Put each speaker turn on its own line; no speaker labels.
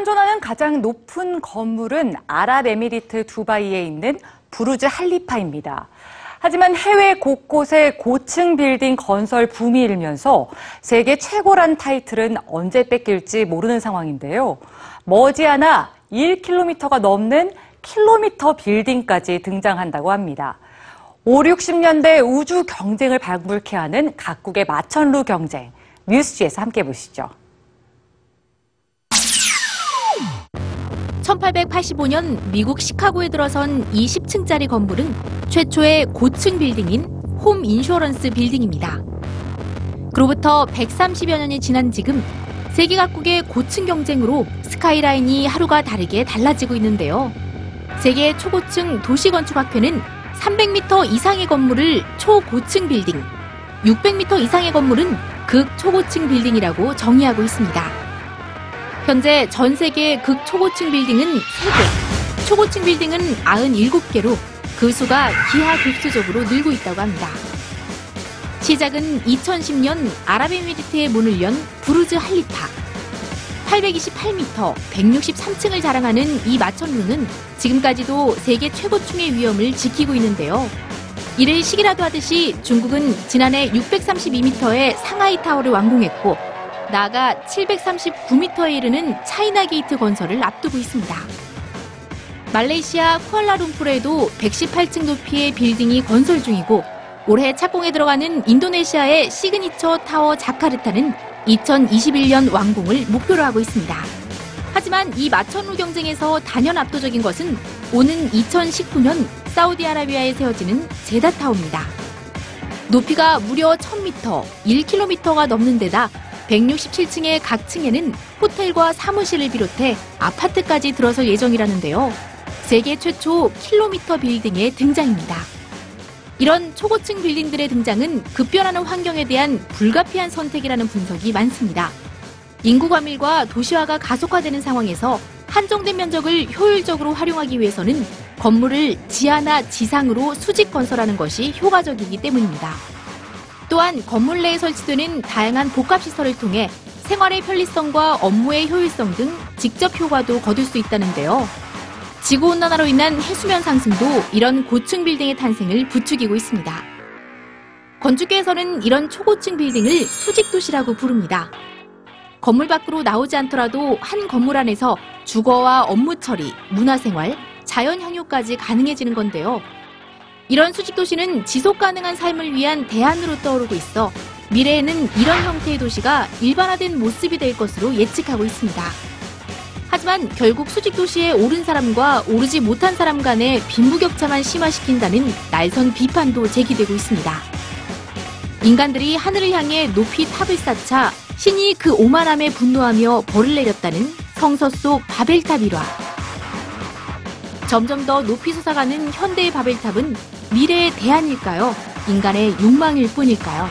현존하는 가장 높은 건물은 아랍에미리트 두바이에 있는 부르즈 할리파입니다. 하지만 해외 곳곳에 고층 빌딩 건설 붐이 일면서 세계 최고란 타이틀은 언제 뺏길지 모르는 상황인데요. 머지않아 1km가 넘는 킬로미터 빌딩까지 등장한다고 합니다. 5, 60년대 우주 경쟁을 발굴케 하는 각국의 마천루 경쟁. 뉴스지에서 함께 보시죠.
1885년 미국 시카고에 들어선 20층짜리 건물은 최초의 고층 빌딩인 홈 인슈어런스 빌딩입니다. 그로부터 130여 년이 지난 지금 세계 각국의 고층 경쟁으로 스카이라인이 하루가 다르게 달라지고 있는데요. 세계 초고층 도시건축학회는 300m 이상의 건물을 초고층 빌딩, 600m 이상의 건물은 극초고층 빌딩이라고 정의하고 있습니다. 현재 전 세계 극초고층 빌딩은 3개, 초고층 빌딩은 97개로 그 수가 기하급수적으로 늘고 있다고 합니다. 시작은 2010년 아랍에미리트의 문을 연 부르즈 할리파. 828m, 163층을 자랑하는 이 마천루는 지금까지도 세계 최고층의 위험을 지키고 있는데요. 이를 시기라도 하듯이 중국은 지난해 632m의 상하이 타워를 완공했고 나아가 739m에 이르는 차이나 게이트 건설을 앞두고 있습니다. 말레이시아 쿠알라룸푸르에도 118층 높이의 빌딩이 건설 중이고 올해 착공에 들어가는 인도네시아의 시그니처 타워 자카르타는 2021년 완공을 목표로 하고 있습니다. 하지만 이 마천루 경쟁에서 단연 압도적인 것은 오는 2019년 사우디아라비아에 세워지는 제다타워입니다. 높이가 무려 1000m, 1km가 넘는 데다 167층의 각 층에는 호텔과 사무실을 비롯해 아파트까지 들어설 예정이라는데요. 세계 최초 킬로미터 빌딩의 등장입니다. 이런 초고층 빌딩들의 등장은 급변하는 환경에 대한 불가피한 선택이라는 분석이 많습니다. 인구 과밀과 도시화가 가속화되는 상황에서 한정된 면적을 효율적으로 활용하기 위해서는 건물을 지하나 지상으로 수직 건설하는 것이 효과적이기 때문입니다. 또한 건물 내에 설치되는 다양한 복합시설을 통해 생활의 편리성과 업무의 효율성 등 직접 효과도 거둘 수 있다는데요. 지구온난화로 인한 해수면 상승도 이런 고층 빌딩의 탄생을 부추기고 있습니다. 건축계에서는 이런 초고층 빌딩을 수직도시라고 부릅니다. 건물 밖으로 나오지 않더라도 한 건물 안에서 주거와 업무 처리, 문화생활, 자연 향유까지 가능해지는 건데요. 이런 수직 도시는 지속 가능한 삶을 위한 대안으로 떠오르고 있어 미래에는 이런 형태의 도시가 일반화된 모습이 될 것으로 예측하고 있습니다. 하지만 결국 수직 도시에 오른 사람과 오르지 못한 사람 간의 빈부격차만 심화시킨다는 날선 비판도 제기되고 있습니다. 인간들이 하늘을 향해 높이 탑을 쌓자 신이 그 오만함에 분노하며 벌을 내렸다는 성서 속 바벨탑 일화. 점점 더 높이 솟아가는 현대의 바벨탑은 미래의 대안일까요? 인간의 욕망일 뿐일까요?